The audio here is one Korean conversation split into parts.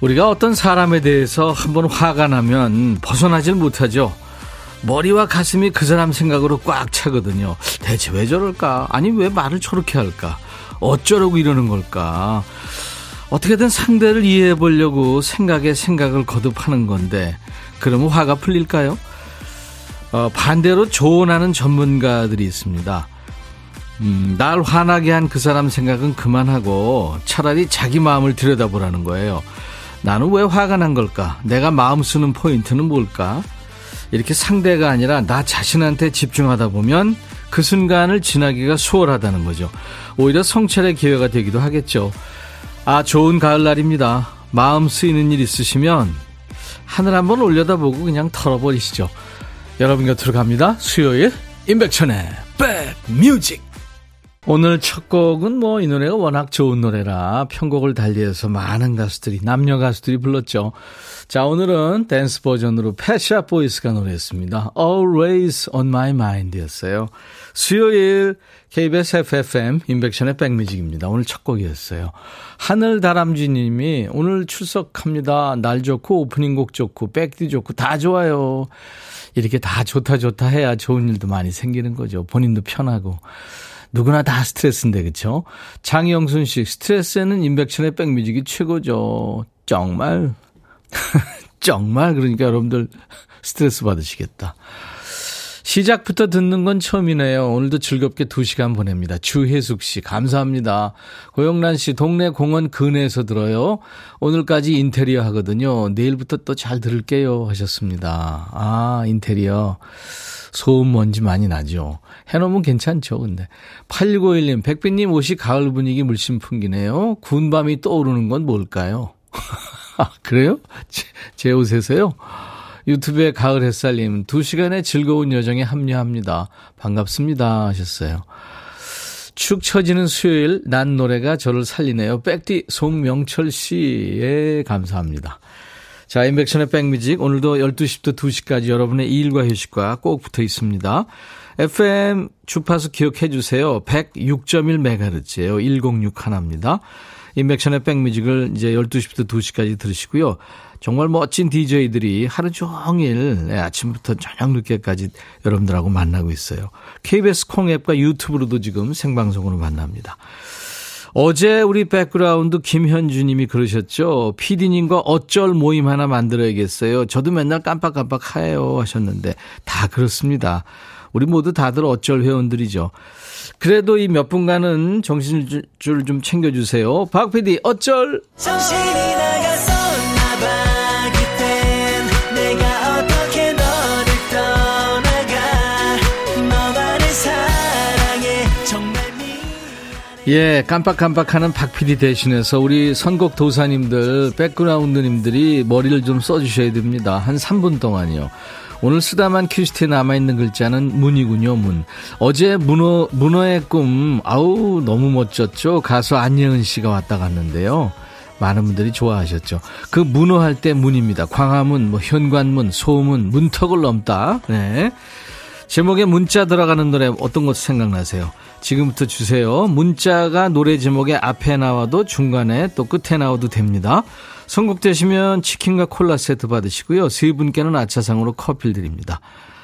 우리가 어떤 사람에 대해서 한번 화가 나면 벗어나질 못하죠. 머리와 가슴이 그 사람 생각으로 꽉 차거든요. 대체 왜 저럴까? 아니, 왜 말을 저렇게 할까? 어쩌려고 이러는 걸까? 어떻게든 상대를 이해해 보려고 생각에 생각을 거듭하는 건데, 그러면 화가 풀릴까요? 어, 반대로 조언하는 전문가들이 있습니다. 음, 날 화나게 한 그 사람 생각은 그만하고 차라리 자기 마음을 들여다보라는 거예요. 나는 왜 화가 난 걸까? 내가 마음 쓰는 포인트는 뭘까? 이렇게 상대가 아니라 나 자신한테 집중하다 보면 그 순간을 지나기가 수월하다는 거죠. 오히려 성찰의 기회가 되기도 하겠죠. 아, 좋은 가을날입니다. 마음 쓰이는 일 있으시면 하늘 한번 올려다보고 그냥 털어버리시죠. 여러분 곁으로 갑니다. 수요일 임백천의 백뮤직 오늘 첫 곡은 뭐 이 노래가 워낙 좋은 노래라 편곡을 달리해서 많은 가수들이 남녀 가수들이 불렀죠. 자 오늘은 댄스 버전으로 펫 샵 보이스가 노래했습니다. Always on my mind였어요. 수요일 KBS 해피FM 임백천의 백뮤직입니다. 오늘 첫 곡이었어요. 하늘 다람쥐님이 오늘 출석합니다. 날 좋고 오프닝 곡 좋고 백디 좋고 다 좋아요. 이렇게 다 좋다 좋다 해야 좋은 일도 많이 생기는 거죠. 본인도 편하고. 누구나 다 스트레스인데 그렇죠? 장영순 씨 스트레스에는 임백천의 백뮤직이 최고죠. 정말 정말 그러니까 여러분들 스트레스 받으시겠다. 시작부터 듣는 건 처음이네요. 오늘도 즐겁게 2시간 보냅니다. 주혜숙 씨, 감사합니다. 고영란 씨, 동네 공원 근해에서 들어요. 오늘까지 인테리어 하거든요. 내일부터 또 잘 들을게요. 하셨습니다. 아, 인테리어. 소음 먼지 많이 나죠. 해놓으면 괜찮죠, 근데. 8951님, 백빈님 옷이 가을 분위기 물씬 풍기네요. 군밤이 떠오르는 건 뭘까요? 아, 그래요? 제, 제 옷에서요? 유튜브에 가을 햇살님, 2시간의 즐거운 여정에 합류합니다. 반갑습니다. 하셨어요. 축 처지는 수요일, 난 노래가 저를 살리네요. 백디 송명철 씨, 예, 감사합니다. 자, 인백션의 백뮤직. 오늘도 12시부터 2시까지 여러분의 일과 휴식과 꼭 붙어 있습니다. FM 주파수 기억해 주세요. 106.1MHz예요. 106 하나입니다. 임백천의 백뮤직을 이제 12시부터 2시까지 들으시고요. 정말 멋진 DJ들이 하루 종일 네, 아침부터 저녁 늦게까지 여러분들하고 만나고 있어요. KBS 콩 앱과 유튜브로도 지금 생방송으로 만납니다. 어제 우리 백그라운드 김현주님이 그러셨죠. PD님과 어쩔 모임 하나 만들어야겠어요. 저도 맨날 깜빡깜빡 해요 하셨는데 다 그렇습니다. 우리 모두 다들 어쩔 회원들이죠. 그래도 이 몇 분간은 정신줄 좀 챙겨주세요. 박 PD 어쩔. 정신이 예, 깜빡깜빡하는 박PD 대신해서 우리 선곡 도사님들, 백그라운드님들이 머리를 좀 써주셔야 됩니다. 한 3분 동안요. 오늘 쓰다만 큐시트에 남아있는 글자는 문이군요, 문. 어제 문어, 문어의 꿈, 아우, 너무 멋졌죠? 가수 안예은 씨가 왔다 갔는데요. 많은 분들이 좋아하셨죠. 그 문어할 때 문입니다. 광화문, 뭐 현관문, 소문, 문턱을 넘다. 네. 제목에 문자 들어가는 노래 어떤 것 생각나세요? 지금부터 주세요. 문자가 노래 제목에 앞에 나와도 중간에 또 끝에 나와도 됩니다. 선곡되시면 치킨과 콜라 세트 받으시고요. 세 분께는 아차상으로 커피를 드립니다.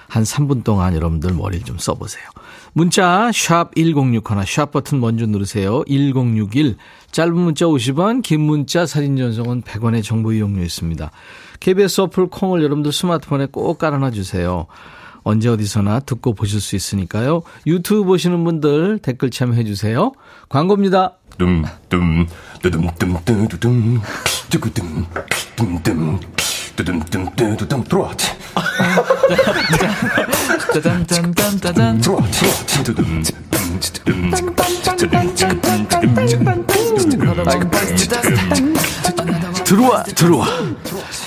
한 3분 동안 여러분들 머리를 좀 써보세요. 문자 샵 1061, 샵 버튼 먼저 누르세요. 1061. 짧은 문자 50원, 긴 문자 사진 전송은 100원의 정보 이용료 있습니다. KBS 어플 콩을 여러분들 스마트폰에 꼭 깔아놔 주세요. 언제 어디서나 듣고 보실 수 있으니까요. 유튜브 보시는 분들 댓글 참여해 주세요. 광고입니다. dumdum 뚜둠 뚜구둠 둠둠 뚜둠 트로트 들어와 들어와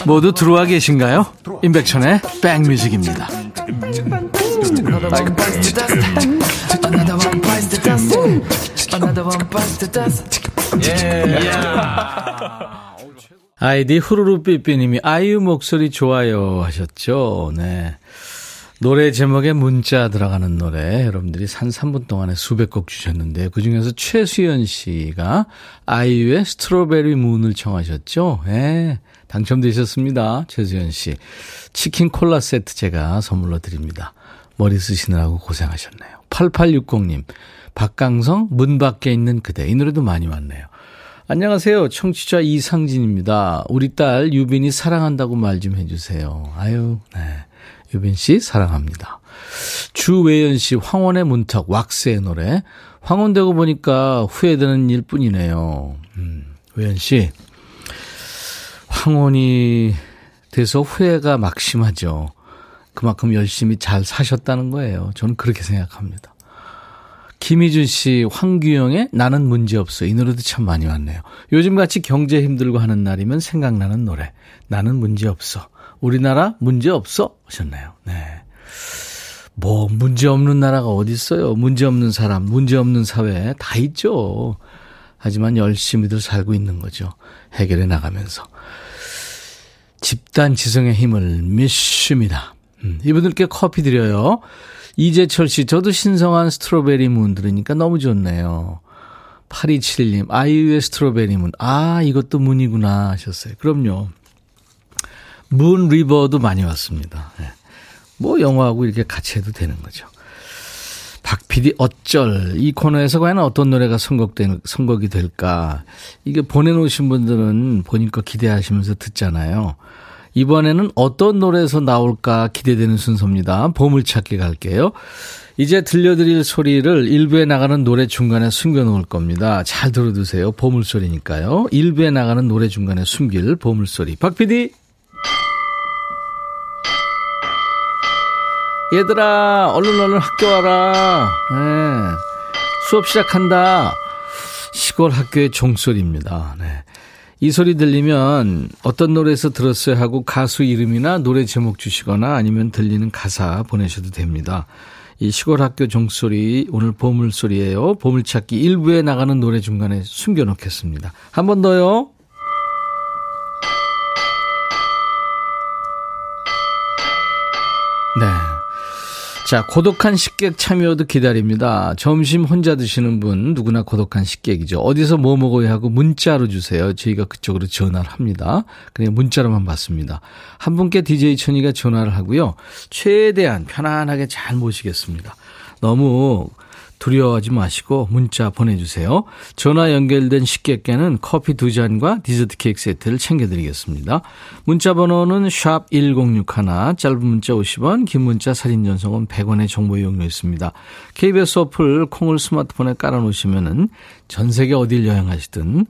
모두 들어와 계신가요? 임백천의 백뮤직입니다. 아이디 후루루삐삐님이 아이유 목소리 좋아요 하셨죠? 네 노래 제목에 문자 들어가는 노래 여러분들이 한 3분 동안에 수백 곡 주셨는데 그중에서 최수연 씨가 아이유의 스트로베리 문을 청하셨죠. 네, 당첨되셨습니다. 최수연 씨. 치킨 콜라 세트 제가 선물로 드립니다. 머리 쓰시느라고 고생하셨네요. 8860님. 박강성 문 밖에 있는 그대 이 노래도 많이 왔네요. 안녕하세요. 청취자 이상진입니다. 우리 딸 유빈이 사랑한다고 말 좀 해주세요. 아유, 네. 유빈 씨 사랑합니다. 주외연 씨 황혼의 문턱 왁스의 노래. 황혼되고 보니까 후회되는 일뿐이네요. 음, 외연 씨 황혼이 돼서 후회가 막심하죠. 그만큼 열심히 잘 사셨다는 거예요. 저는 그렇게 생각합니다. 김희준 씨, 황규영의 나는 문제없어. 이 노래도 참 많이 왔네요. 요즘같이 경제 힘들고 하는 날이면 생각나는 노래. 나는 문제없어. 우리나라 문제 없어 하셨나요? 네. 뭐 문제 없는 나라가 어디 있어요? 문제 없는 사람, 문제 없는 사회 다 있죠. 하지만 열심히들 살고 있는 거죠. 해결해 나가면서. 집단 지성의 힘을 믿습니다. 음, 이분들께 커피 드려요. 이재철 씨, 저도 신성한 Strawberry Moon 들으니까 너무 좋네요. 8271님, 아이유의 Strawberry Moon. 아, 이것도 Moon이구나 하셨어요. 그럼요. Moon River도 많이 왔습니다. 네. 뭐 영화하고 이렇게 같이 해도 되는 거죠. 박 PD 어쩔 이 코너에서 과연 어떤 노래가 선곡된 선곡이 될까 이게 보내놓으신 분들은 본인 거 기대하시면서 듣잖아요. 이번에는 어떤 노래에서 나올까 기대되는 순서입니다. 보물찾기 갈게요. 이제 들려드릴 소리를 일부에 나가는 노래 중간에 숨겨놓을 겁니다. 잘 들어두세요. 보물소리니까요. 일부에 나가는 노래 중간에 숨길 보물소리. 박 PD. 얘들아, 얼른 얼른 학교 와라. 네. 수업 시작한다. 시골 학교의 종소리입니다. 네. 이 소리 들리면 어떤 노래에서 들었어요 하고 가수 이름이나 노래 제목 주시거나 아니면 들리는 가사 보내셔도 됩니다. 이 시골 학교 종소리 오늘 보물소리예요. 보물찾기 일부에 나가는 노래 중간에 숨겨놓겠습니다. 한 번 더요. 네. 자, 고독한 식객 참여도 기다립니다. 점심 혼자 드시는 분 누구나 고독한 식객이죠. 어디서 뭐 먹어야 하고 문자로 주세요. 저희가 그쪽으로 전화를 합니다. 그냥 문자로만 받습니다. 한 분께 DJ 천이가 전화를 하고요. 최대한 편안하게 잘 모시겠습니다. 너무 두려워하지 마시고 문자 보내주세요. 전화 연결된 식객께는 커피 두 잔과 디저트 케이크 세트를 챙겨드리겠습니다. 문자 번호는 샵 1061, 짧은 문자 50원, 긴 문자 사진 전송은 100원의 정보 이용료 있습니다. KBS 어플 콩을 스마트폰에 깔아놓으시면 은전 세계 어딜 여행하시든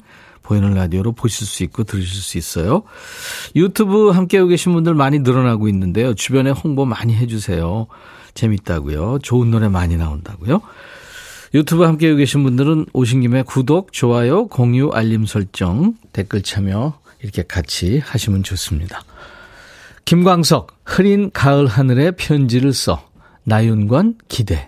보이는 라디오로 보실 수 있고 들으실 수 있어요. 유튜브 함께하고 계신 분들 많이 늘어나고 있는데요. 주변에 홍보 많이 해주세요. 재밌다고요. 좋은 노래 많이 나온다고요. 유튜브 함께 계신 분들은 오신 김에 구독, 좋아요, 공유, 알림 설정, 댓글 참여 이렇게 같이 하시면 좋습니다. 김광석, 흐린 가을 하늘에 편지를 써. 나윤권, 기대.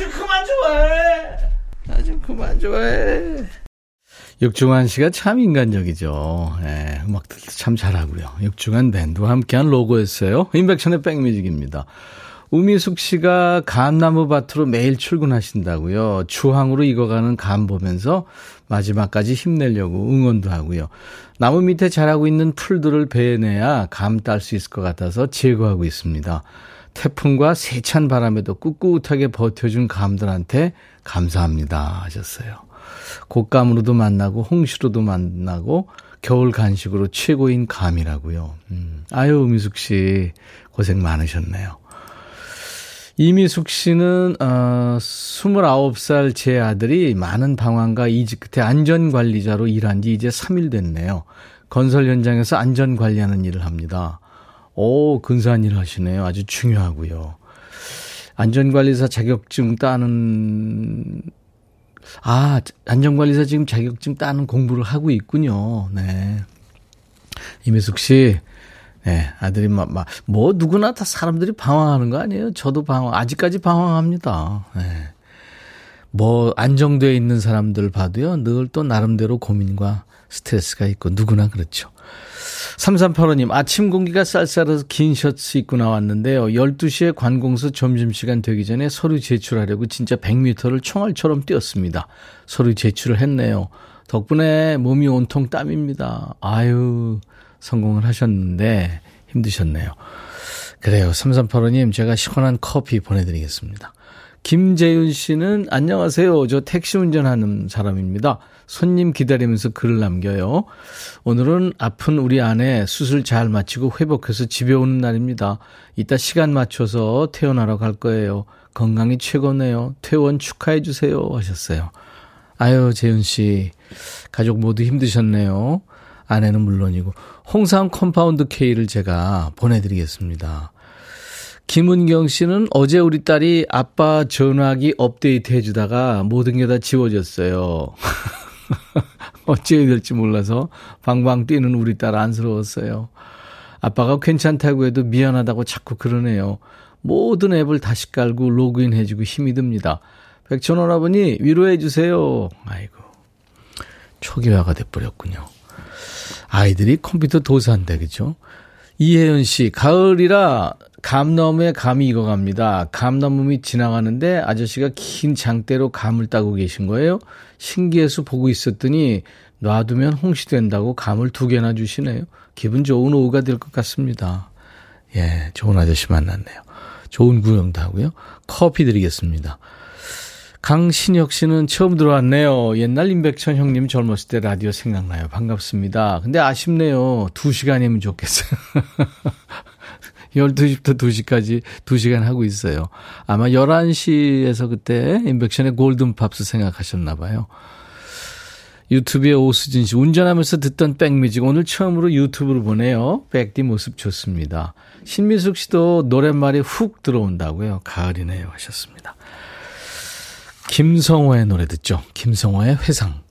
좀 그만 좋아해. 나 좀 그만 좋아해. 육중한 씨가 참 인간적이죠. 예, 음악들도 참 잘하고요. 육중한 밴드와 함께한 로고였어요. 임백천의 백뮤직입니다. 우미숙 씨가 감나무 밭으로 매일 출근하신다고요. 주황으로 익어가는 감 보면서 마지막까지 힘내려고 응원도 하고요. 나무 밑에 자라고 있는 풀들을 베내야 감 딸 수 있을 것 같아서 제거하고 있습니다. 태풍과 세찬 바람에도 꿋꿋하게 버텨준 감들한테 감사합니다 하셨어요. 곶감으로도 만나고 홍시로도 만나고 겨울 간식으로 최고인 감이라고요. 음. 아유 미숙 씨 고생 많으셨네요. 이미숙 씨는 어, 29살 제 아들이 많은 방황과 이직 끝에 안전관리자로 일한 지 이제 3일 됐네요. 건설 현장에서 안전관리하는 일을 합니다. 오, 근사한 일 하시네요. 아주 중요하고요. 안전관리사 자격증 따는 아, 안전관리사 지금 자격증 따는 공부를 하고 있군요. 네. 이미숙 씨, 네, 아들이 막, 막, 뭐, 누구나 다 사람들이 방황하는 거 아니에요? 저도 방황, 아직까지 방황합니다. 네. 뭐, 안정되어 있는 사람들 봐도요, 늘 또 나름대로 고민과 스트레스가 있고, 누구나 그렇죠. 3385님, 아침 공기가 쌀쌀해서 긴 셔츠 입고 나왔는데요. 12시에 관공서 점심시간 되기 전에 서류 제출하려고 진짜 100m를 총알처럼 뛰었습니다. 서류 제출을 했네요. 덕분에 몸이 온통 땀입니다. 아유, 성공을 하셨는데 힘드셨네요. 그래요. 3385님, 제가 시원한 커피 보내드리겠습니다. 김재윤 씨는 안녕하세요. 저 택시 운전하는 사람입니다. 손님 기다리면서 글을 남겨요. 오늘은 아픈 우리 아내 수술 잘 마치고 회복해서 집에 오는 날입니다. 이따 시간 맞춰서 퇴원하러 갈 거예요. 건강이 최고네요. 퇴원 축하해 주세요. 하셨어요. 아유, 재윤 씨. 가족 모두 힘드셨네요. 아내는 물론이고. 홍삼 Compound K를 제가 보내드리겠습니다. 김은경 씨는 어제 우리 딸이 아빠 전화기 업데이트 해주다가 모든 게 다 지워졌어요. 어찌해야 될지 몰라서 방방 뛰는 우리 딸 안쓰러웠어요. 아빠가 괜찮다고 해도 미안하다고 자꾸 그러네요. 모든 앱을 다시 깔고 로그인 해주고 힘이 듭니다. 백천원 아버니 위로해 주세요. 아이고 초기화가 돼버렸군요. 아이들이 컴퓨터 도사인데 그죠? 이혜연 씨 가을이라 감나무에 감이 익어갑니다. 감나무 밑 지나가는데 아저씨가 긴 장대로 감을 따고 계신 거예요. 신기해서 보고 있었더니 놔두면 홍시 된다고 감을 두 개나 주시네요. 기분 좋은 오후가 될 것 같습니다. 예, 좋은 아저씨 만났네요. 좋은 구경도 하고요. 커피 드리겠습니다. 강신혁 씨는 처음 들어왔네요. 옛날 임백천 형님 젊었을 때 라디오 생각나요. 반갑습니다. 근데 아쉽네요. 두 시간이면 좋겠어요. 12시부터 2시까지 2시간 하고 있어요. 아마 11시에서 그때 인백션의 골든팝스 생각하셨나 봐요. 유튜브에 오수진 씨 운전하면서 듣던 백뮤직 오늘 처음으로 유튜브를 보네요. 백디 모습 좋습니다. 신미숙 씨도 노랫말이 훅 들어온다고요. 가을이네요 하셨습니다. 김성호의 노래 듣죠. 김성호의 회상.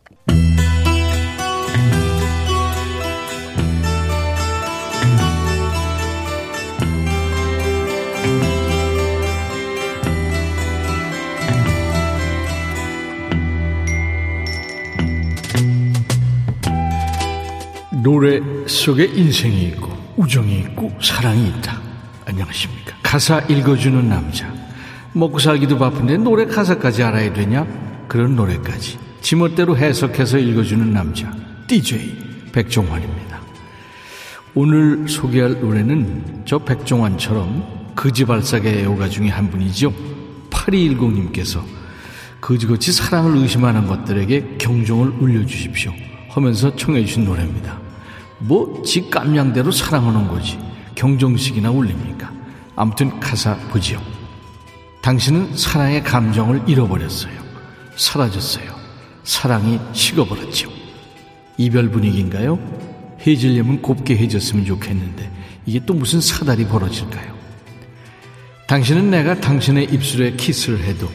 노래 속에 인생이 있고 우정이 있고 사랑이 있다. 안녕하십니까. 가사 읽어주는 남자. 먹고 살기도 바쁜데 노래 가사까지 알아야 되냐? 그런 노래까지 지멋대로 해석해서 읽어주는 남자. DJ 백종환입니다. 오늘 소개할 노래는 저 백종환처럼 거지발사계 애호가 중에 한 분이죠. 8210님께서 거지같이 사랑을 의심하는 것들에게 경종을 울려주십시오. 하면서 청해 주신 노래입니다. 뭐, 지 깜냥대로 사랑하는 거지. 경정식이나 울립니까? 아무튼 가사 보지요. 당신은 사랑의 감정을 잃어버렸어요. 사라졌어요. 사랑이 식어버렸죠. 이별 분위기인가요? 헤어지려면 곱게 헤어졌으면 좋겠는데 이게 또 무슨 사달이 벌어질까요? 당신은 내가 당신의 입술에 키스를 해도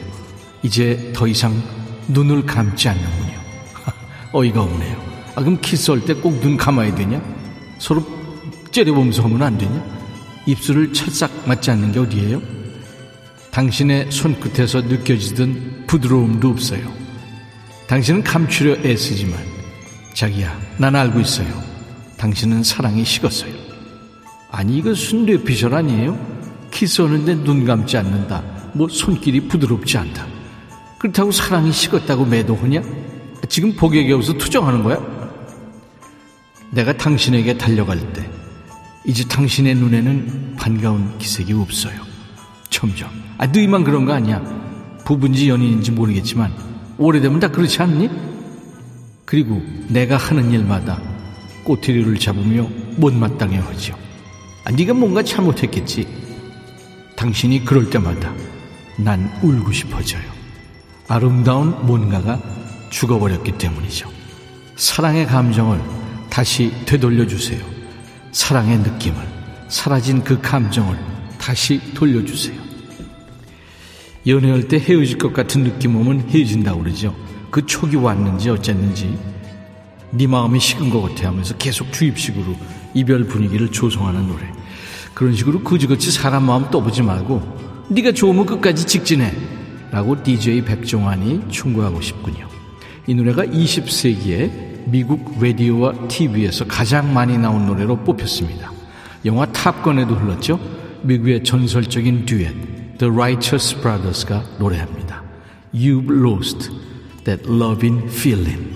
이제 더 이상 눈을 감지 않는군요. 어이가 없네요. 아, 그럼 키스할 때 꼭 눈 감아야 되냐? 서로 째려보면서 하면 안 되냐? 입술을 찰싹 맞지 않는 게 어디예요? 당신의 손끝에서 느껴지던 부드러움도 없어요. 당신은 감추려 애쓰지만 자기야, 난 알고 있어요. 당신은 사랑이 식었어요. 아니 이거 순뇌피셜 아니에요? 키스하는데 눈 감지 않는다. 뭐 손길이 부드럽지 않다. 그렇다고 사랑이 식었다고 매도하냐? 지금 복에 겨워서 투정하는 거야? 내가 당신에게 달려갈 때 이제 당신의 눈에는 반가운 기색이 없어요. 점점. 아, 너희만 그런 거 아니야. 부부인지 연인인지 모르겠지만 오래되면 다 그렇지 않니? 그리고 내가 하는 일마다 꼬투리를 잡으며 못마땅해 하죠. 아, 네가 뭔가 잘못했겠지. 당신이 그럴 때마다 난 울고 싶어져요. 아름다운 뭔가가 죽어버렸기 때문이죠. 사랑의 감정을 다시 되돌려주세요. 사랑의 느낌을, 사라진 그 감정을 다시 돌려주세요. 연애할 때 헤어질 것 같은 느낌 오면 헤어진다고 그러죠. 그 촉이 왔는지 어쨌는지 네 마음이 식은 것 같아 하면서 계속 주입식으로 이별 분위기를 조성하는 노래. 그런 식으로 그지그지 사람 마음 떠보지 말고 네가 좋으면 끝까지 직진해 라고 DJ 백종환이 충고하고 싶군요. 이 노래가 20세기에 미국 라디오와 TV에서 가장 많이 나온 노래로 뽑혔습니다. 영화 탑건에도 흘렀죠. 미국의 전설적인 듀엣 The Righteous Brothers가 노래합니다. You've lost that loving feeling.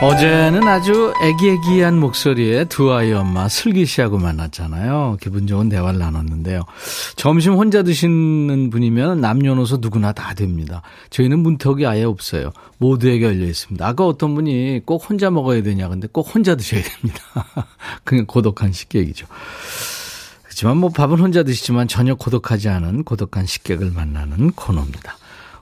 어제는 아주 애기애기한 목소리의 두 아이 엄마 슬기 씨하고 만났잖아요. 기분 좋은 대화를 나눴는데요. 점심 혼자 드시는 분이면 남녀노소 누구나 다 됩니다. 저희는 문턱이 아예 없어요. 모두에게 열려 있습니다. 아까 어떤 분이 꼭 혼자 먹어야 되냐 근데 꼭 혼자 드셔야 됩니다. 그냥 고독한 식객이죠. 그렇지만 뭐 밥은 혼자 드시지만 전혀 고독하지 않은 고독한 식객을 만나는 코너입니다.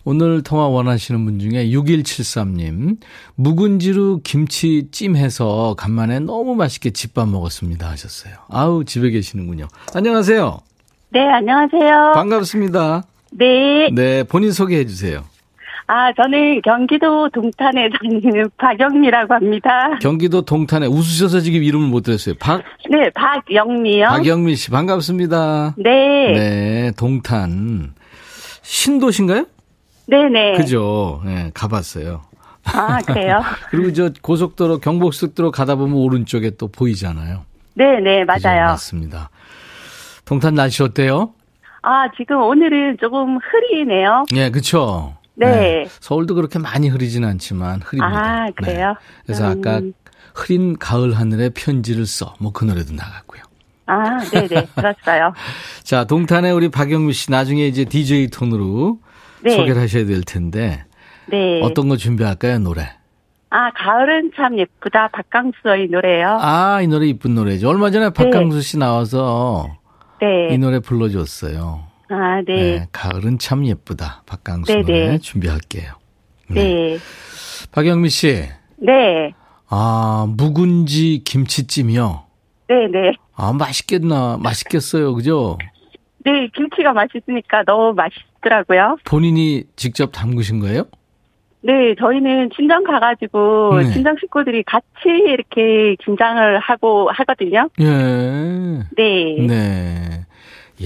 오늘 통화 원하시는 분 중에 6173님, 묵은지로 김치 찜 해서 간만에 너무 맛있게 집밥 먹었습니다 하셨어요. 아우, 집에 계시는군요. 안녕하세요. 네, 안녕하세요. 반갑습니다. 네. 네, 본인 소개해 주세요. 아, 저는 경기도 동탄에 다니는 박영미라고 합니다. 경기도 동탄에 웃으셔서 지금 이름을 못 들었어요. 박? 네, 박영미요. 박영미 씨, 반갑습니다. 네. 네, 동탄. 신도신가요? 네네. 그죠. 네, 가봤어요. 아, 그래요? 그리고 저 고속도로, 경복속도로 가다 보면 오른쪽에 또 보이잖아요. 네네, 그죠? 맞아요. 맞습니다. 동탄 날씨 어때요? 아, 지금 오늘은 조금 흐리네요. 예, 그쵸. 네. 서울도 그렇게 많이 흐리진 않지만 흐립니다. 아, 그래요? 그래서 음. 아까 흐린 가을 하늘에 편지를 써. 뭐 그 노래도 나갔고요. 아, 네네, 들었어요. 자, 동탄에 우리 박영미 씨 나중에 이제 DJ 톤으로 네. 소개를 하셔야 될 텐데 네. 어떤 거 준비할까요, 노래? 아, 가을은 참 예쁘다. 박강수의 노래요. 아, 이 노래 이쁜 노래죠. 얼마 전에 박강수 씨 나와서 네. 이 노래 불러줬어요. 아, 네. 가을은 참 예쁘다. 박강수 네, 노래 네. 준비할게요. 네. 박영미 씨, 네. 아, 묵은지 김치찜이요. 네네. 아, 맛있겠나, 맛있겠어요. 그죠? 네, 김치가 맛있으니까 너무 맛있 더라고요. 본인이 직접 담그신 거예요? 네, 저희는 친정 가가지고 네. 친정 식구들이 같이 이렇게 김장을 하고 하거든요. 예. 네. 네.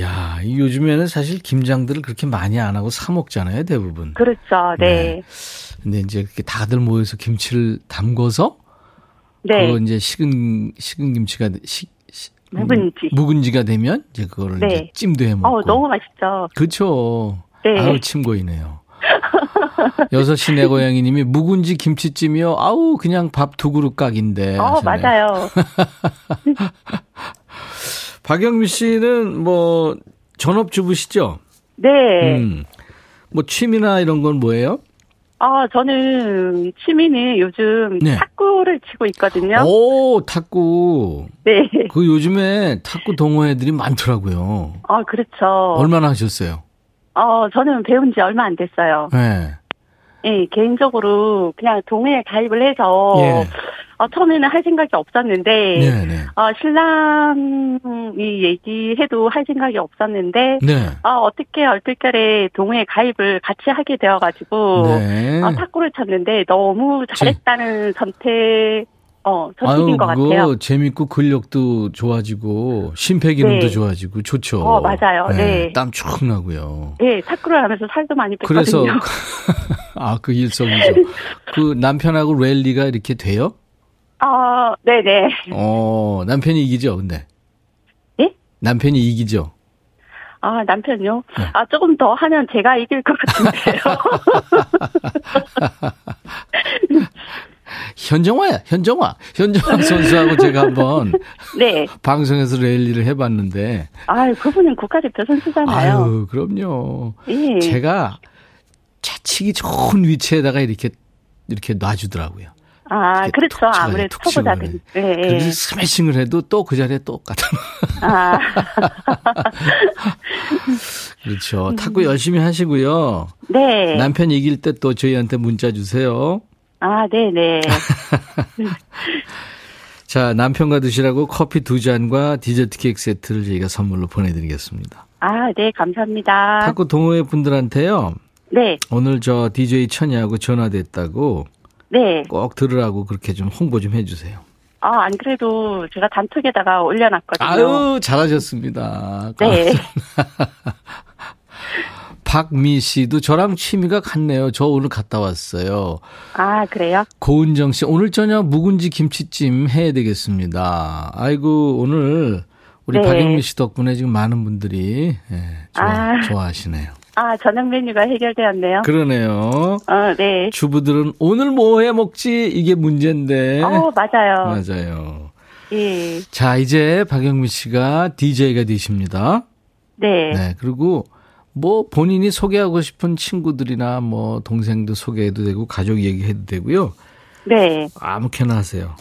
야, 이 요즘에는 사실 김장들을 그렇게 많이 안 하고 사 먹잖아요, 대부분. 그렇죠. 네. 근데 이제 이렇게 다들 모여서 김치를 담궈서 네. 그거 이제 식은 식은 김치가 음, 묵은지. 묵은지가 되면 이제 그거를 네. 이제 찜도 해 먹고. 어, 너무 맛있죠. 그렇죠. 네. 아우 침 고이네요. 여섯 시내 고양이님이 묵은지 김치찜이요. 아우 그냥 밥 두 그릇 각인데. 어, 하셨네요. 맞아요. 박영미 씨는 뭐 전업주부시죠? 네. 음. 뭐 취미나 이런 건 뭐예요? 아, 저는 취미는 요즘 네. 탁구를 치고 있거든요. 오 탁구. 네. 그 요즘에 탁구 동호회들이 많더라고요. 아, 그렇죠. 얼마나 하셨어요? 어, 저는 배운 지 얼마 안 됐어요. 네. 예, 개인적으로 그냥 동호회에 가입을 해서 예. 어, 처음에는 할 생각이 없었는데 네, 네. 어, 신랑이 얘기해도 할 생각이 없었는데 네. 어, 어떻게 얼떨결에 동호회 가입을 같이 하게 되어가지고 네. 어, 탁구를 쳤는데 너무 잘했다는 선택 어, 저축인 것 그거 같아요. 재밌고 근력도 좋아지고 심폐 기능도 네. 좋아지고 좋죠. 어, 맞아요. 네. 땀쭉 나고요. 예, 탁구를 하면서 살도 많이 그래서 뺐거든요. 아그 일석이조. 그 남편하고 랠리가 이렇게 돼요? 아, 네네. 어 남편이 이기죠, 근데. 예? 남편이 이기죠. 아, 남편요? 네. 아, 조금 더 하면 제가 이길 것 같은데요. 현정화야, 현정화. 현정화 선수하고 제가 한번 네. 방송에서 랠리를 해봤는데. 아, 그분은 국가대표 선수잖아요. 아유, 그럼요. 예. 제가 좌측이 좋은 위치에다가 이렇게 이렇게 놔주더라고요. 아, 그렇죠. 툭 치고 아무래도 초보자들. 예, 예. 그래서 스매싱을 해도 또 그 자리에 똑같은. 아, 그렇죠. 탁구 열심히 하시고요. 네. 남편 이길 때 또 저희한테 문자 주세요. 아, 네네. 자, 남편과 드시라고 커피 두 잔과 디저트 케이크 세트를 저희가 선물로 보내드리겠습니다. 아, 네, 감사합니다. 탁구 동호회 분들한테요. 네, 오늘 저 DJ 천이하고 전화됐다고 네. 꼭 들으라고 그렇게 좀 홍보 좀 해주세요. 아, 안 그래도 제가 단톡에다가 올려놨거든요. 아유, 잘하셨습니다. 네. 박미 씨도 저랑 취미가 같네요. 저 오늘 갔다 왔어요. 아, 그래요? 고은정 씨, 오늘 저녁 묵은지 김치찜 해야 되겠습니다. 아이고, 오늘 우리 네. 박영미 씨 덕분에 지금 많은 분들이 예, 좋아, 아. 좋아하시네요. 아, 저녁 메뉴가 해결되었네요. 그러네요. 어, 네. 주부들은 오늘 뭐 해 먹지? 이게 문제인데. 어, 맞아요. 맞아요. 예. 자, 이제 박영미 씨가 DJ가 되십니다. 네. 네. 그리고 뭐 본인이 소개하고 싶은 친구들이나 뭐 동생도 소개해도 되고 가족 얘기해도 되고요. 네. 아무렇게나 하세요.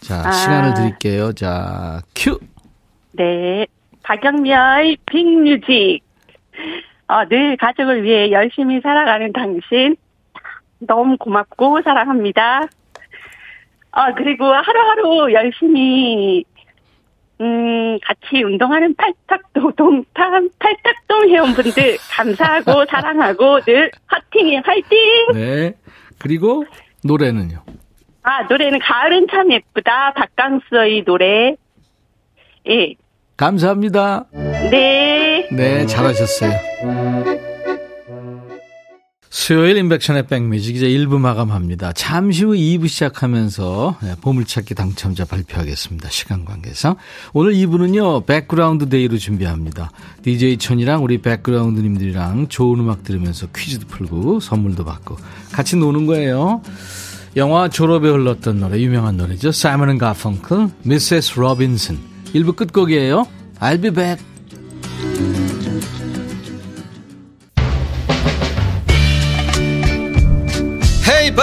자, 아. 시간을 드릴게요. 자, 큐. 네. 박영미의 빅뮤직. 어, 늘 가족을 위해 열심히 살아가는 당신. 너무 고맙고 사랑합니다. 어, 그리고 하루하루 열심히, 음, 같이 운동하는 팔탁도, 동탄, 팔탁동 회원분들 감사하고 사랑하고 늘 화팅이 화이팅! 네. 그리고 노래는요. 아, 노래는 가을은 참 예쁘다. 박강수의 노래. 예. 감사합니다. 네. 네, 잘하셨어요. 수요일 임백천의 백뮤직 이제 1부 마감합니다. 잠시 후 2부 시작하면서 네, 보물찾기 당첨자 발표하겠습니다. 시간 관계상. 오늘 2부는요, 백그라운드 Day로 준비합니다. DJ 천이랑 우리 백그라운드님들이랑 좋은 음악 들으면서 퀴즈도 풀고 선물도 받고 같이 노는 거예요. 영화 졸업에 흘렀던 노래, 유명한 노래죠. 사이먼 가펑클, Mrs. Robinson. 1부 끝곡이에요. I'll be back.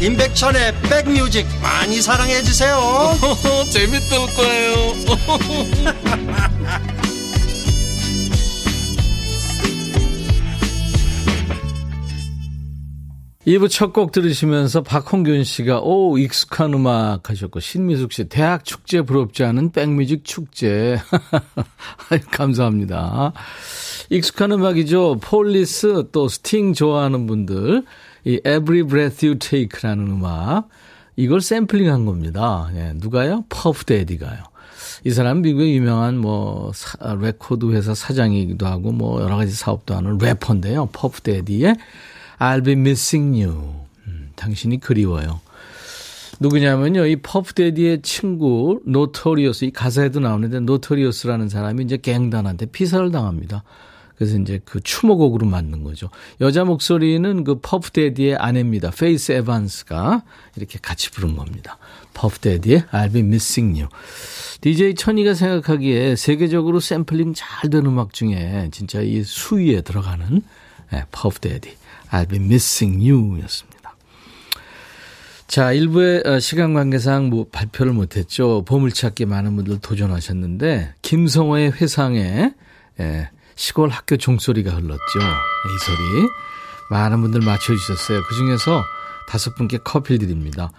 임백천의 백뮤직 많이 사랑해 주세요 재밌을 거예요 2부 첫 곡 들으시면서 박홍균 씨가 오 익숙한 음악 하셨고 신미숙 씨 대학 축제 부럽지 않은 백뮤직 축제 감사합니다. 익숙한 음악이죠. 폴리스 또 스팅 좋아하는 분들 이 Every Breath You Take라는 음악 이걸 샘플링한 겁니다. 예, 누가요? 퍼프 대디가요. 이 사람 미국의 유명한 뭐 사- 레코드 회사 사장이기도 하고 뭐 여러 가지 사업도 하는 래퍼인데요. 퍼프 대디의 I'll be missing you. 음, 당신이 그리워요. 누구냐면요. 이 퍼프 대디의 친구 노토리어스 이 가사에도 나오는데 노토리어스라는 사람이 이제 갱단한테 피살을 당합니다. 그래서 이제 그 추모곡으로 만든 거죠. 여자 목소리는 그 퍼프 대디의 아내입니다. 페이스 에반스가 이렇게 같이 부른 겁니다. 퍼프 대디의 I'll be missing you. DJ 천이가 생각하기에 세계적으로 샘플링 잘 된 음악 중에 진짜 이 수위에 들어가는 네, 퍼프 데디 I'll be missing you 였습니다. 자, 일부의 어, 시간 관계상 뭐 발표를 못했죠. 보물찾기 많은 분들 도전하셨는데, 김성호의 회상에, 예, 시골 학교 종소리가 흘렀죠. 이 소리. 많은 분들 맞춰주셨어요. 그 중에서 다섯 분께 커피를 드립니다.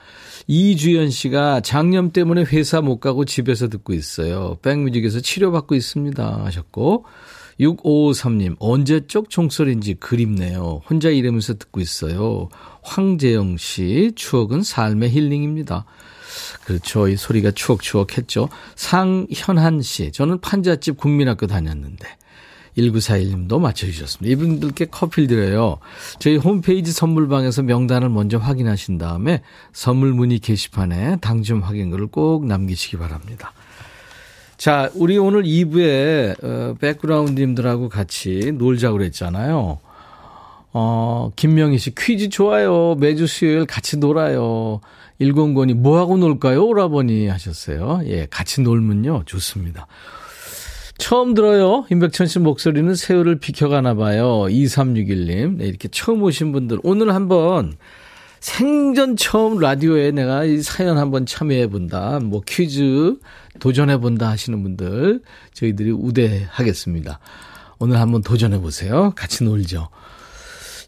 이주연 씨가 장염 때문에 회사 못 가고 집에서 듣고 있어요. 백뮤직에서 치료받고 있습니다. 하셨고, 6553님, 언제적 종소리인지 그립네요. 혼자 이러면서 듣고 있어요. 황재영 씨, 추억은 삶의 힐링입니다. 그렇죠. 이 소리가 추억추억 했죠. 상현한 씨, 저는 판잣집 국민학교 다녔는데. 1941님도 맞춰주셨습니다. 이분들께 커피를 드려요. 저희 홈페이지 선물방에서 명단을 먼저 확인하신 다음에 선물 문의 게시판에 당첨 확인글을 꼭 남기시기 바랍니다. 자, 우리 오늘 2부에 어, 백그라운드님들하고 같이 놀자고 그랬잖아요. 어, 김명희 씨 퀴즈 좋아요. 매주 수요일 같이 놀아요. 1공건이 뭐하고 놀까요? 오라버니 하셨어요. 예, 같이 놀면요. 좋습니다. 처음 들어요. 임백천 씨 목소리는 새우를 비켜가나 봐요. 2361님. 네, 이렇게 처음 오신 분들. 오늘 한번 생전 처음 라디오에 내가 이 사연 한번 참여해 본다. 뭐 퀴즈 도전해 본다 하시는 분들 저희들이 우대하겠습니다. 오늘 한번 도전해 보세요. 같이 놀죠.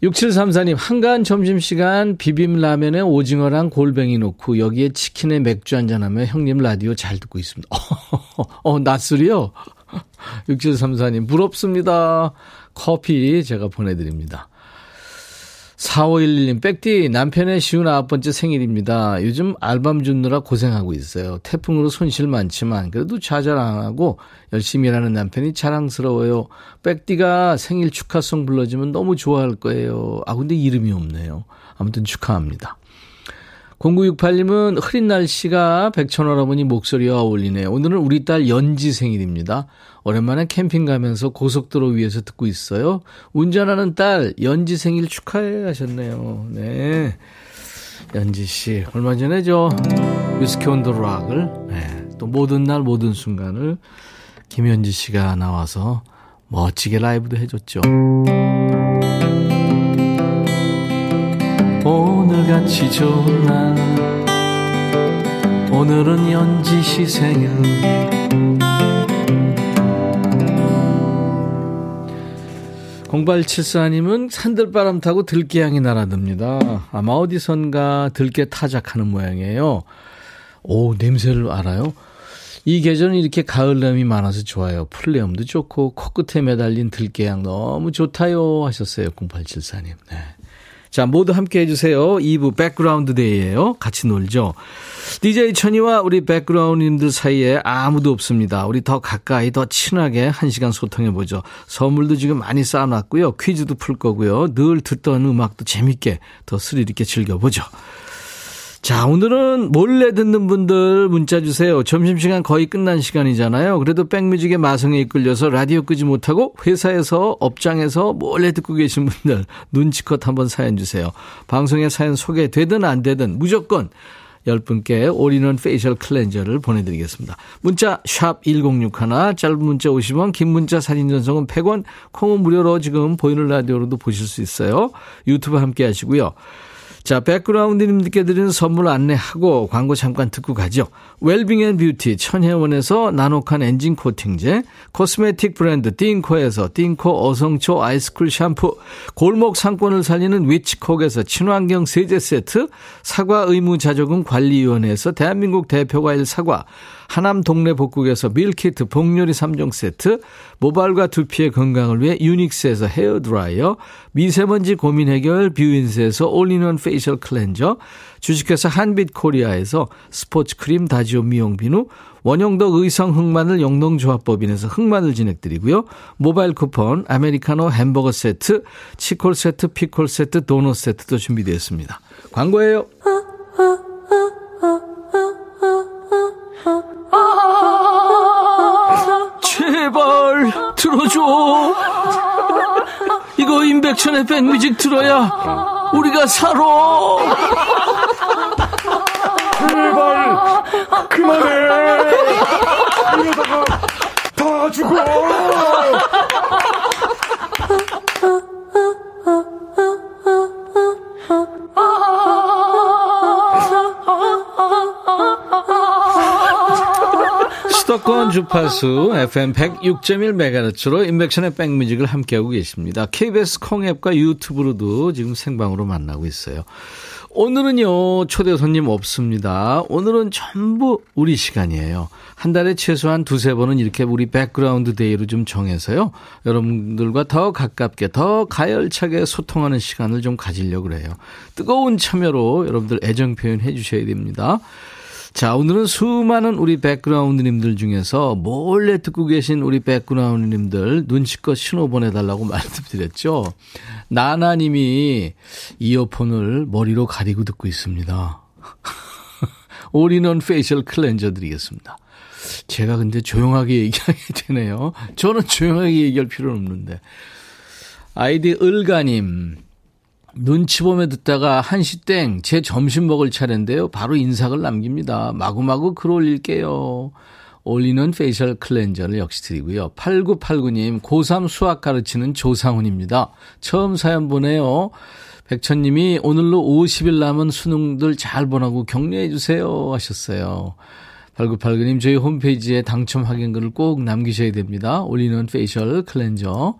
6734님, 한간 점심시간 비빔라면에 오징어랑 골뱅이 넣고 여기에 치킨에 맥주 한잔하며 형님 라디오 잘 듣고 있습니다. 어, 낮술이요? 6734님, 부럽습니다. 커피 제가 보내드립니다. 4511님, 백디, 남편의 쉬운 아홉 번째 생일입니다. 요즘 알밤 줍느라 고생하고 있어요. 태풍으로 손실 많지만, 그래도 좌절 안 하고 열심히 일하는 남편이 자랑스러워요. 백디가 생일 축하송 불러주면 너무 좋아할 거예요. 아, 근데 이름이 없네요. 아무튼 축하합니다. 0968님은 흐린 날씨가 백천할아버니 목소리와 어울리네요. 오늘은 우리 딸 연지 생일입니다. 오랜만에 캠핑 가면서 고속도로 위에서 듣고 있어요. 운전하는 딸 연지 생일 축하해 하셨네요. 네. 연지 씨 얼마 전에 저 위스키 온 더 락을 네. 또 모든 날 모든 순간을 김연지 씨가 나와서 멋지게 라이브도 해줬죠. 오늘같이 좋은 날 오늘은 연지 씨 생일 0874님은 산들바람 타고 들깨향이 날아듭니다. 아마 어디선가 들깨 타작하는 모양이에요. 오, 냄새를 알아요? 이 계절은 이렇게 가을내음이 많아서 좋아요. 풀내음도 좋고 코끝에 매달린 들깨향 너무 좋다요 하셨어요. 0874님. 네. 자, 모두 함께 해주세요. 2부 백그라운드 데이예요. 같이 놀죠. DJ 천이와 우리 백그라운드님들 사이에 아무도 없습니다. 우리 더 가까이 더 친하게 한 시간 소통해보죠. 선물도 지금 많이 쌓아놨고요. 퀴즈도 풀 거고요. 늘 듣던 음악도 재밌게 더 스릴 있게 즐겨보죠. 자, 오늘은 몰래 듣는 분들 문자 주세요. 점심시간 거의 끝난 시간이잖아요. 그래도 백뮤직의 마성에 이끌려서 라디오 끄지 못하고 회사에서, 업장에서 몰래 듣고 계신 분들 눈치껏 한번 사연 주세요. 방송에 사연 소개되든 안 되든 무조건 10분께 올인원 페이셜 클렌저를 보내드리겠습니다. 문자 1061, 짧은 문자 50원, 긴 문자 사진 전송은 100원, 콩은 무료로 지금 보이는 라디오로도 보실 수 있어요. 유튜브 함께 하시고요. 자, 백그라운드님들께 드리는 선물 안내하고 광고 잠깐 듣고 가죠. 웰빙 앤 뷰티 천혜원에서 나노칸 엔진 코팅제, 코스메틱 브랜드 띵코에서 띵코 어성초 아이스쿨 샴푸, 골목 상권을 살리는 위치콕에서 친환경 세제 세트, 사과 의무 자조금 관리위원회에서 대한민국 대표 과일 사과, 하남 동네 복국에서 밀키트 복요리 3종 세트, 모발과 두피의 건강을 위해 유닉스에서 헤어 드라이어, 미세먼지 고민 해결 뷰인스에서 올인원 페이셜 클렌저, 주식회사 한빛코리아에서 스포츠 크림 다지오 미용 비누, 원형덕 의성 흑마늘 영농조합법인에서 흑마늘 진행드리고요. 모바일 쿠폰, 아메리카노 햄버거 세트, 치콜 세트, 피콜 세트, 도넛 세트도 준비되어 있습니다. 광고예요. 제발 들어줘. 이거 임백천의 백뮤직 들어야 우리가 살아. 제발 그만해. 이러다가 다 죽어. 수도권 주파수 FM 106.1MHz로 임백천의 백뮤직을 함께하고 계십니다. KBS 콩앱과 유튜브로도 지금 생방으로 만나고 있어요. 오늘은요, 초대 손님 없습니다. 오늘은 전부 우리 시간이에요. 한 달에 최소한 두세 번은 이렇게 우리 백그라운드 데이로 좀 정해서요. 여러분들과 더 가깝게, 더 가열차게 소통하는 시간을 좀 가지려고 그래요. 뜨거운 참여로 여러분들 애정 표현해 주셔야 됩니다. 자, 오늘은 수많은 우리 백그라운드님들 중에서 몰래 듣고 계신 우리 백그라운드님들 눈치껏 신호 보내달라고 말씀드렸죠. 나나님이 이어폰을 머리로 가리고 듣고 있습니다. 올인원 페이셜 클렌저 드리겠습니다. 제가 근데 조용하게 얘기하게 되네요. 저는 조용하게 얘기할 필요는 없는데. 아이디 을가님. 눈치 보며 듣다가 한시 땡, 제 점심 먹을 차례인데요. 바로 인사글 남깁니다. 마구마구 글 올릴게요. 올인원 페이셜 클렌저를 역시 드리고요. 8989님, 고3 수학 가르치는 조상훈입니다. 처음 사연 보내요. 백천님이 오늘로 50일 남은 수능들 잘 보라고 격려해 주세요 하셨어요. 8989님 저희 홈페이지에 당첨 확인글을 꼭 남기셔야 됩니다. 올인원 페이셜 클렌저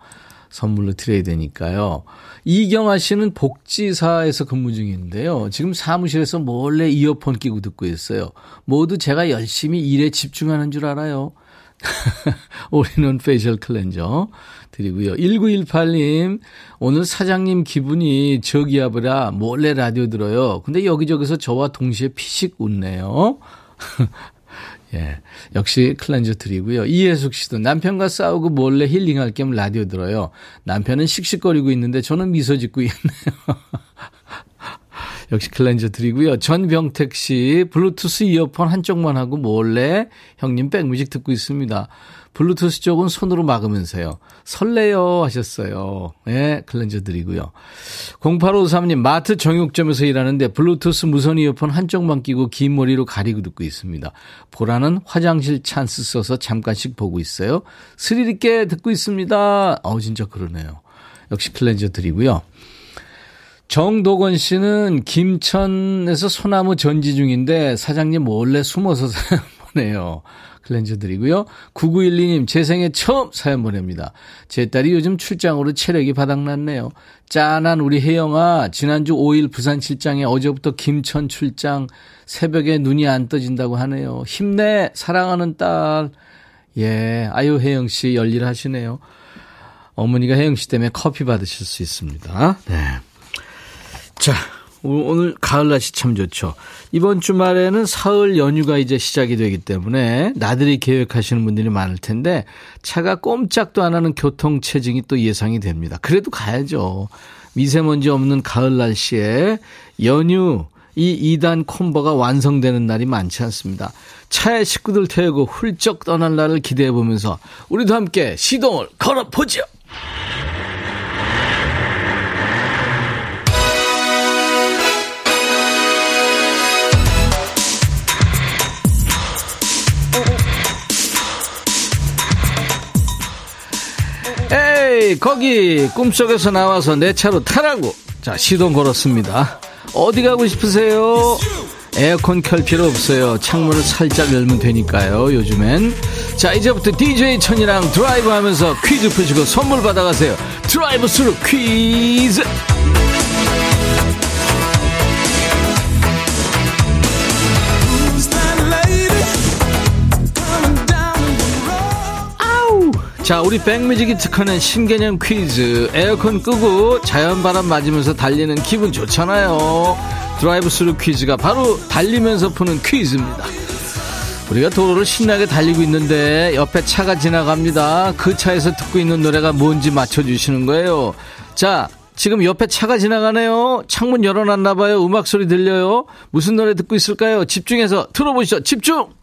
선물로 드려야 되니까요. 이경아 씨는 복지사에서 근무 중인데요. 지금 사무실에서 몰래 이어폰 끼고 듣고 있어요. 모두 제가 열심히 일에 집중하는 줄 알아요. 올인원 페이셜 클렌저 드리고요. 1918님, 오늘 사장님 기분이 저기압이라 몰래 라디오 들어요. 근데 여기저기서 저와 동시에 피식 웃네요. 예. 역시 클렌저 드리고요. 이혜숙 씨도 남편과 싸우고 몰래 힐링할 겸 라디오 들어요. 남편은 씩씩거리고 있는데 저는 미소 짓고 있네요. 역시 클렌저 드리고요. 전병택 씨, 블루투스 이어폰 한쪽만 하고 몰래 형님 백뮤직 듣고 있습니다. 블루투스 쪽은 손으로 막으면서요. 설레요 하셨어요. 예, 네, 클렌저 드리고요. 0853님, 마트 정육점에서 일하는데 블루투스 무선 이어폰 한쪽만 끼고 긴 머리로 가리고 듣고 있습니다. 보라는 화장실 찬스 써서 잠깐씩 보고 있어요. 스릴 있게 듣고 있습니다. 어우, 진짜 그러네요. 역시 클렌저 드리고요. 정도건 씨는 김천에서 소나무 전지 중인데 사장님 몰래 숨어서 보내요. 클렌저 드리고요. 9912님, 제 생에 처음 사연 보냅니다. 제 딸이 요즘 출장으로 체력이 바닥났네요. 짠한 우리 혜영아, 지난주 5일 부산 출장에 어제부터 김천 출장, 새벽에 눈이 안 떠진다고 하네요. 힘내, 사랑하는 딸. 예, 아유, 혜영 씨 열일하시네요. 어머니가 혜영 씨 때문에 커피 받으실 수 있습니다. 네. 자, 오늘 가을 날씨 참 좋죠. 이번 주말에는 사흘 연휴가 이제 시작이 되기 때문에 나들이 계획하시는 분들이 많을 텐데 차가 꼼짝도 안 하는 교통 체증이 또 예상이 됩니다. 그래도 가야죠. 미세먼지 없는 가을 날씨에 연휴 이 2단 콤보가 완성되는 날이 많지 않습니다. 차에 식구들 태우고 훌쩍 떠날 날을 기대해 보면서 우리도 함께 시동을 걸어 보죠. 에이 거기 꿈속에서 나와서 내 차로 타라고. 자 시동 걸었습니다. 어디 가고 싶으세요? 에어컨 켤 필요 없어요. 창문을 살짝 열면 되니까요 요즘엔. 자 이제부터 DJ 천이랑 드라이브 하면서 퀴즈 푸시고 선물 받아가세요. 드라이브 스루 퀴즈 자, 우리 백뮤직이 특허낸 신개념 퀴즈. 에어컨 끄고 자연바람 맞으면서 달리는 기분 좋잖아요. 드라이브 스루 퀴즈가 바로 달리면서 푸는 퀴즈입니다. 우리가 도로를 신나게 달리고 있는데 옆에 차가 지나갑니다. 그 차에서 듣고 있는 노래가 뭔지 맞춰주시는 거예요. 자, 지금 옆에 차가 지나가네요. 창문 열어놨나봐요. 음악 소리 들려요. 무슨 노래 듣고 있을까요? 집중해서 들어보시죠. 집중!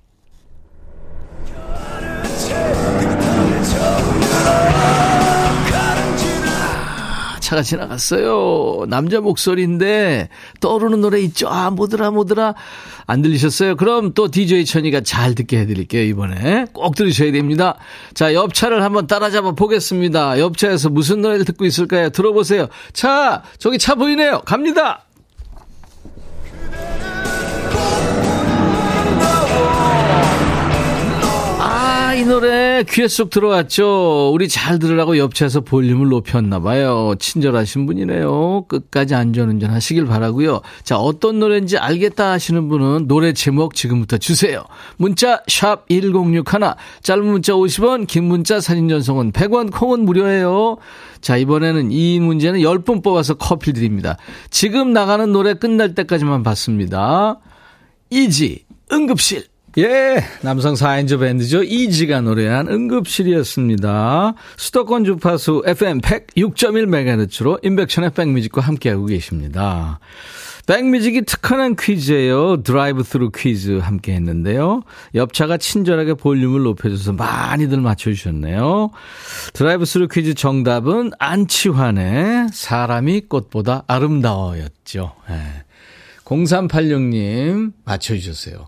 차가 지나갔어요. 남자 목소리인데 떠오르는 노래 있죠. 아, 뭐더라, 뭐더라. 안 들리셨어요? 그럼 또 DJ 천이가 잘 듣게 해드릴게요, 이번에. 꼭 들으셔야 됩니다. 자, 옆차를 한번 따라잡아 보겠습니다. 옆차에서 무슨 노래를 듣고 있을까요? 들어보세요. 차, 저기 차 보이네요. 갑니다. 네, 귀에 쏙 들어왔죠. 우리 잘 들으라고 옆차에서 볼륨을 높였나 봐요. 친절하신 분이네요. 끝까지 안전운전 하시길 바라고요. 자, 어떤 노래인지 알겠다 하시는 분은 노래 제목 지금부터 주세요. 문자 샵 1061, 짧은 문자 50원, 긴 문자 사진 전송은 100원, 콩은 무료예요. 자, 이번에는 이 문제는 10분 뽑아서 커피 드립니다. 지금 나가는 노래 끝날 때까지만 받습니다. 이지 응급실 예, 남성 4인조 밴드죠. 이지가 노래한 응급실이었습니다. 수도권 주파수 FM 106.1MHz로 인백션의 백뮤직과 함께하고 계십니다. 백뮤직이 특허낸 퀴즈예요. 드라이브 스루 퀴즈 함께 했는데요. 옆차가 친절하게 볼륨을 높여줘서 많이들 맞춰주셨네요. 드라이브 스루 퀴즈 정답은 안치환의 사람이 꽃보다 아름다워였죠. 예. 0386님 맞춰주셨어요.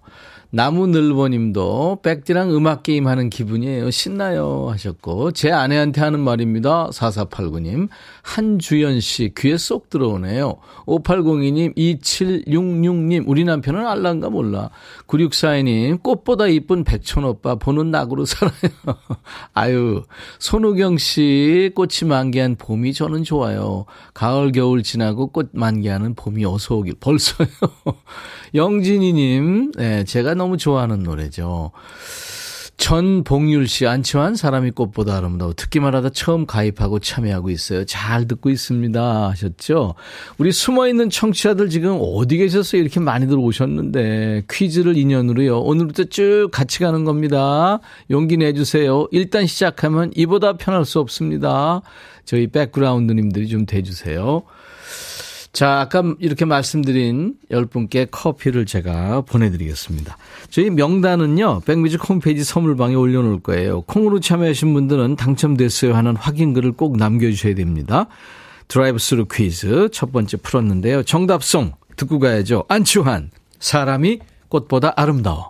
나무늘보님도 백디랑 음악 게임 하는 기분이에요. 신나요 하셨고 제 아내한테 하는 말입니다. 4489님 한주연 씨 귀에 쏙 들어오네요. 5802님 2766님 우리 남편은 알란가 몰라. 9642님 꽃보다 이쁜 백촌 오빠 보는 낙으로 살아요. 아유 손우경 씨 꽃이 만개한 봄이 저는 좋아요. 가을 겨울 지나고 꽃 만개하는 봄이 어서 오길 벌써요. 영진이님 네, 제가 너무 좋아하는 노래죠. 전봉율 씨, 안치환 사람이 꽃보다 아름다워. 듣기만 하다 처음 가입하고 참여하고 있어요. 잘 듣고 있습니다. 하셨죠? 우리 숨어 있는 청취자들 지금 어디 계셨어요? 이렇게 많이들 오셨는데. 퀴즈를 인연으로요. 오늘부터 쭉 같이 가는 겁니다. 용기 내주세요. 일단 시작하면 이보다 편할 수 없습니다. 저희 백그라운드님들이 좀 대주세요. 자, 아까 이렇게 말씀드린 10분께 커피를 제가 보내드리겠습니다. 저희 명단은요, 백뮤직 홈페이지 선물방에 올려놓을 거예요. 콩으로 참여하신 분들은 당첨됐어요 하는 확인글을 꼭 남겨주셔야 됩니다. 드라이브 스루 퀴즈 첫 번째 풀었는데요. 정답송 듣고 가야죠. 안치환, 사람이 꽃보다 아름다워.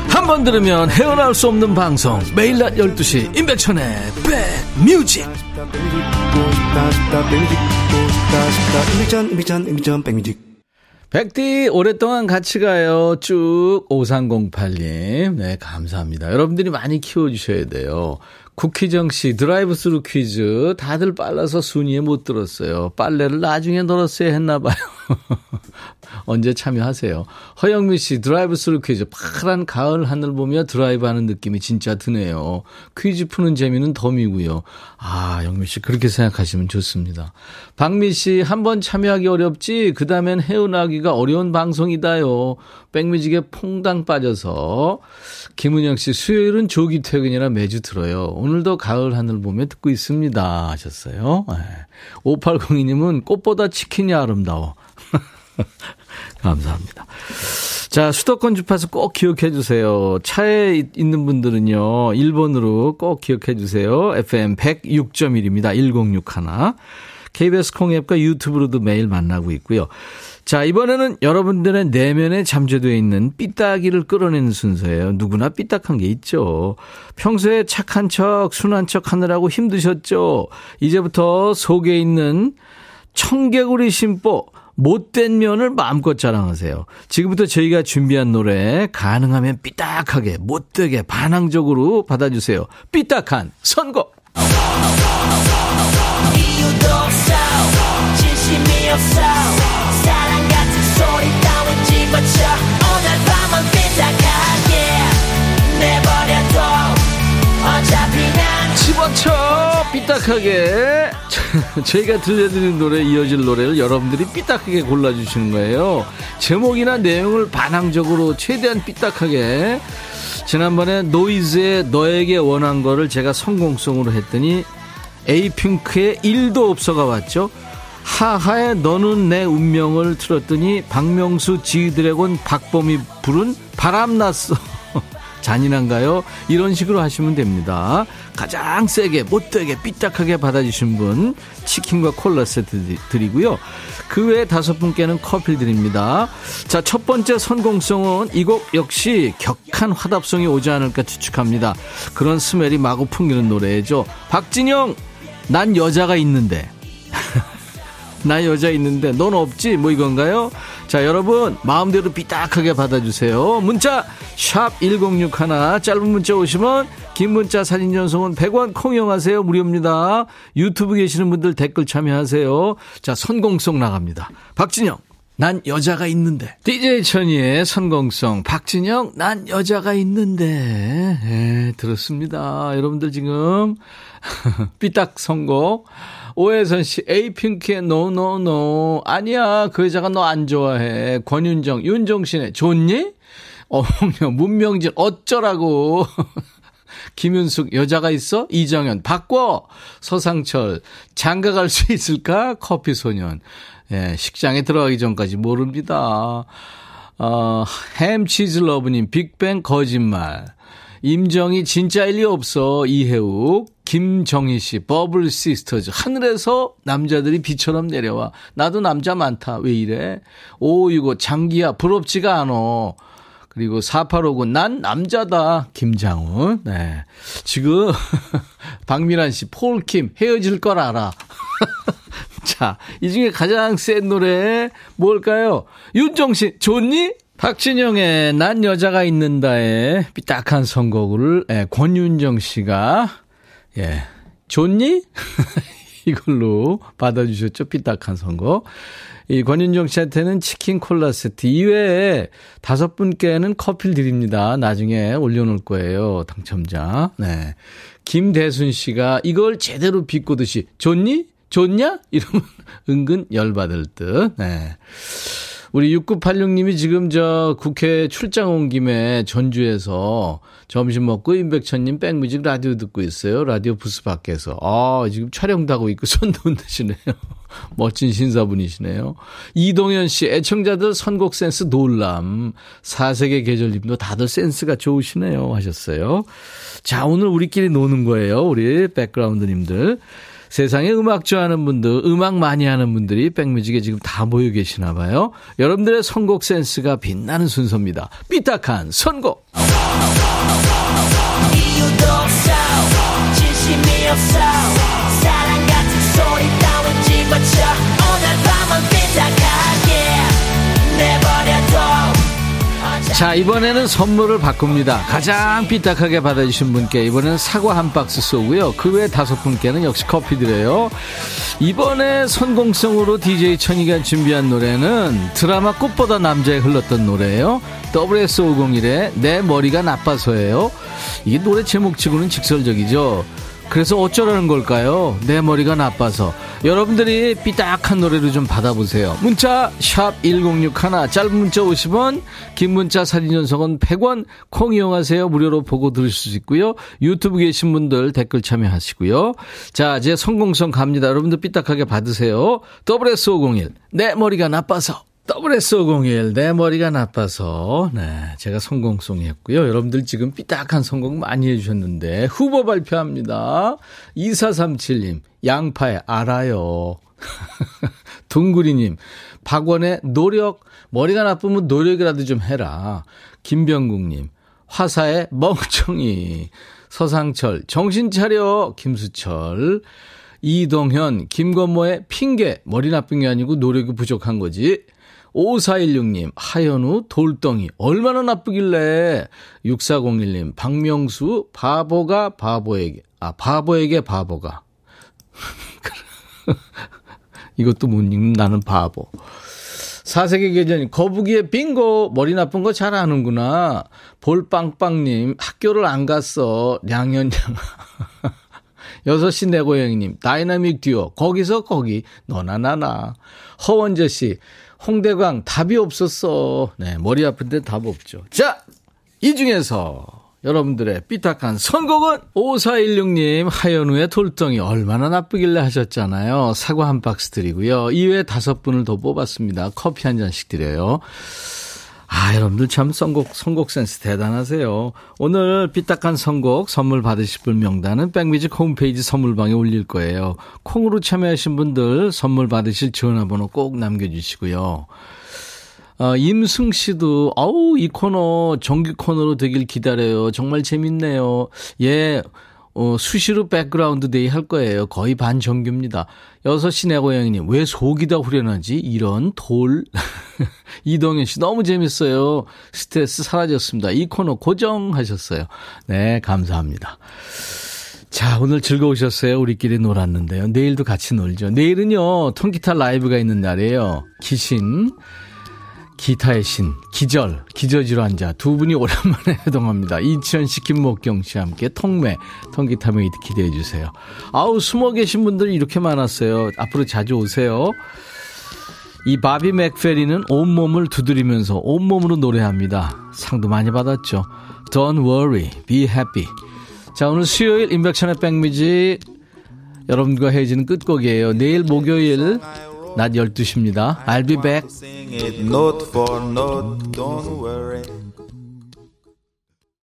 한 번 들으면 헤어나올 수 없는 방송 매일 낮 12시 임백천의 백뮤직 백디 오랫동안 같이 가요. 쭉 5308님. 네, 감사합니다. 여러분들이 많이 키워주셔야 돼요. 국희정 씨 드라이브 스루 퀴즈 다들 빨라서 순위에 못 들었어요. 빨래를 나중에 널었어야 했나 봐요. 언제 참여하세요. 허영미 씨 드라이브 스루 퀴즈 파란 가을 하늘 보며 드라이브 하는 느낌이 진짜 드네요. 퀴즈 푸는 재미는 덤이고요. 아, 영미 씨 그렇게 생각하시면 좋습니다. 박미 씨 한 번 참여하기 어렵지 그다음엔 헤어나기가 어려운 방송이다요. 백뮤직에 퐁당 빠져서 김은영 씨 수요일은 조기 퇴근이라 매주 들어요. 오늘 도 가을 하늘 보며 듣고 있습니다 하셨어요. 네. 5802님은 꽃보다 치킨이 아름다워. 감사합니다. 자, 수도권 주파수 꼭 기억해 주세요. 차에 있는 분들은요, 1번으로 꼭 기억해 주세요. FM 106.1입니다. 1061. KBS 콩앱과 유튜브로도 매일 만나고 있고요. 자, 이번에는 여러분들의 내면에 잠재되어 있는 삐딱이를 끌어내는 순서예요. 누구나 삐딱한 게 있죠. 평소에 착한 척, 순한 척 하느라고 힘드셨죠? 이제부터 속에 있는 청개구리 심보, 못된 면을 마음껏 자랑하세요. 지금부터 저희가 준비한 노래 가능하면 삐딱하게 못되게 반항적으로 받아주세요. 삐딱한 선곡. 밤은 삐딱하게. 저희가 들려드리는 노래 이어질 노래를 여러분들이 삐딱하게 골라주시는 거예요. 제목이나 내용을 반항적으로 최대한 삐딱하게. 지난번에 노이즈의 너에게 원한 거를 제가 성공성으로 했더니 에이핑크의 1도 없어가 왔죠 하하의 너는 내 운명을 틀었더니 박명수 지드래곤 박범이 부른 바람났어 잔인한가요? 이런 식으로 하시면 됩니다. 가장 세게, 못되게, 삐딱하게 받아주신 분 치킨과 콜라 세트 드리고요. 그 외에 다섯 분께는 커피 드립니다. 자, 첫 번째 선공성은 이 곡 역시 격한 화답성이 오지 않을까 추측합니다. 그런 스멜이 마구 풍기는 노래죠. 박진영, 난 여자가 있는데. 나 여자 있는데 넌 없지? 뭐 이건가요? 자 여러분 마음대로 삐딱하게 받아주세요. 문자 샵 1061 짧은 문자 오시면 긴 문자 사진 전송은 100원 콩 이용하세요. 무료입니다. 유튜브 계시는 분들 댓글 참여하세요. 자 선공송 나갑니다. 박진영 난 여자가 있는데 DJ 천이의 선공송 박진영 난 여자가 있는데 예, 들었습니다 여러분들 지금 삐딱 선곡 오혜선 씨, 에이핑크의 no. 아니야, 그 여자가 너 안 좋아해. 권윤정, 윤정신의 좋니? 어흥 문명진, 어쩌라고. 김윤숙, 여자가 있어? 이정현, 바꿔! 서상철, 장가 갈 수 있을까? 커피 소년. 예, 식장에 들어가기 전까지 모릅니다. 어, 햄치즈 러브님, 빅뱅 거짓말. 임정희 진짜일 리 없어 이해욱 김정희 씨 버블 시스터즈 하늘에서 남자들이 비처럼 내려와 나도 남자 많다 왜 이래 오이고 장기야 부럽지가 않어 그리고 4859, 난 남자다. 김장훈. 네. 지금, 박미란 씨, 폴킴, 헤어질 걸 알아. 자, 이 중에 가장 센 노래, 뭘까요? 윤정씨, 좋니? 박진영의 난 여자가 있는다에 삐딱한 선곡을 예, 권윤정 씨가 예 좋니? 이걸로 받아주셨죠 삐딱한 선곡. 이 권윤정 씨한테는 치킨 콜라 세트 이외에 다섯 분께는 커피를 드립니다. 나중에 올려놓을 거예요 당첨자. 네. 김대순 씨가 이걸 제대로 비꼬듯이 좋니? 좋냐? 이러면 은근 열받을 듯. 네. 우리 6986님이 지금 저 국회 출장 온 김에 전주에서 점심 먹고 임백천님 백뮤직 라디오 듣고 있어요. 라디오 부스 밖에서. 아, 지금 촬영도 하고 있고 손도 흔드시네요. 멋진 신사분이시네요. 이동현 씨, 애청자들 선곡 센스 놀람. 사색의 계절님도 다들 센스가 좋으시네요. 하셨어요. 자, 오늘 우리끼리 노는 거예요. 우리 백그라운드님들. 세상에 음악 좋아하는 분들, 음악 많이 하는 분들이 백뮤직에 지금 다 모여 계시나 봐요. 여러분들의 선곡 센스가 빛나는 순서입니다. 삐딱한 선곡. 사랑 같은 소리 따윈 집어쳐, 자, 이번에는 선물을 바꿉니다. 가장 삐딱하게 받아주신 분께 이번에는 사과 한 박스 쏘고요. 그 외 다섯 분께는 역시 커피 드려요. 이번에 선공성으로 DJ 천이가 준비한 노래는 드라마 꽃보다 남자에 흘렀던 노래예요. WS501의 내 머리가 나빠서예요. 이게 노래 제목치고는 직설적이죠. 그래서 어쩌라는 걸까요? 내 머리가 나빠서. 여러분들이 삐딱한 노래를 좀 받아보세요. 문자 1061, 짧은 문자 50원, 긴 문자 사진 전송은 100원, 콩 이용하세요. 무료로 보고 들으실 수 있고요. 유튜브 계신 분들 댓글 참여하시고요. 자, 이제 성공성 갑니다. 여러분들 삐딱하게 받으세요. WS501, 내 머리가 나빠서. WS501, 내 머리가 나빠서. 네, 제가 성공송이 했고요. 여러분들 지금 삐딱한 성공 많이 해주셨는데, 후보 발표합니다. 2437님, 양파에 알아요. 둥구리님, 박원의 노력, 머리가 나쁘면 노력이라도 좀 해라. 김병국님, 화사의 멍청이. 서상철, 정신 차려. 김수철. 이동현, 김건모의 핑계. 머리 나쁜 게 아니고 노력이 부족한 거지. 5416님, 하현우, 돌덩이, 얼마나 나쁘길래. 6401님, 박명수, 바보가 바보에게, 아, 바보에게 바보가. 이것도 못 읽는 나는 바보. 사색의 계절님, 거북이의 빙고, 머리 나쁜 거 잘 아는구나. 볼빵빵님, 학교를 안 갔어. 량현양. 6시 내 고양이님, 다이나믹 듀오, 거기서 거기, 너나 나나. 허원재 씨, 홍대광 답이 없었어. 네, 머리 아픈데 답 없죠. 자, 이 중에서 여러분들의 삐딱한 선곡은 5416님 하연우의 돌덩이 얼마나 나쁘길래 하셨잖아요. 사과 한 박스 드리고요. 이외에 다섯 분을 더 뽑았습니다. 커피 한 잔씩 드려요. 아, 여러분들 참 선곡, 선곡 센스 대단하세요. 오늘 삐딱한 선곡 선물 받으실 분 명단은 백뮤직 홈페이지 선물방에 올릴 거예요. 콩으로 참여하신 분들 선물 받으실 전화번호 꼭 남겨주시고요. 어, 임승 씨도, 아우, 이 코너 정규 코너로 되길 기다려요. 정말 재밌네요. 예, 어, 수시로 백그라운드 데이 할 거예요. 거의 반 정규입니다. 6시 내 고양이님, 왜 속이 다 후련하지? 이런 돌. 이동현 씨, 너무 재밌어요. 스트레스 사라졌습니다. 이 코너 고정하셨어요. 네, 감사합니다. 자, 오늘 즐거우셨어요? 우리끼리 놀았는데요. 내일도 같이 놀죠. 내일은요, 통기타 라이브가 있는 날이에요. 기신. 기타의 신, 기절, 기저질환자 두 분이 오랜만에 해동합니다. 이치현 씨, 김목경 씨와 함께 통매, 통기타 메이트 기대해 주세요. 아우, 숨어 계신 분들이 이렇게 많았어요. 앞으로 자주 오세요. 이 바비 맥퍼린은 온몸을 두드리면서 온몸으로 노래합니다. 상도 많이 받았죠. Don't worry, be happy. 자, 오늘 수요일 인백천의 백뮤직 여러분과 헤어지는 끝곡이에요. 내일 목요일 낮 12시입니다. I'll be back.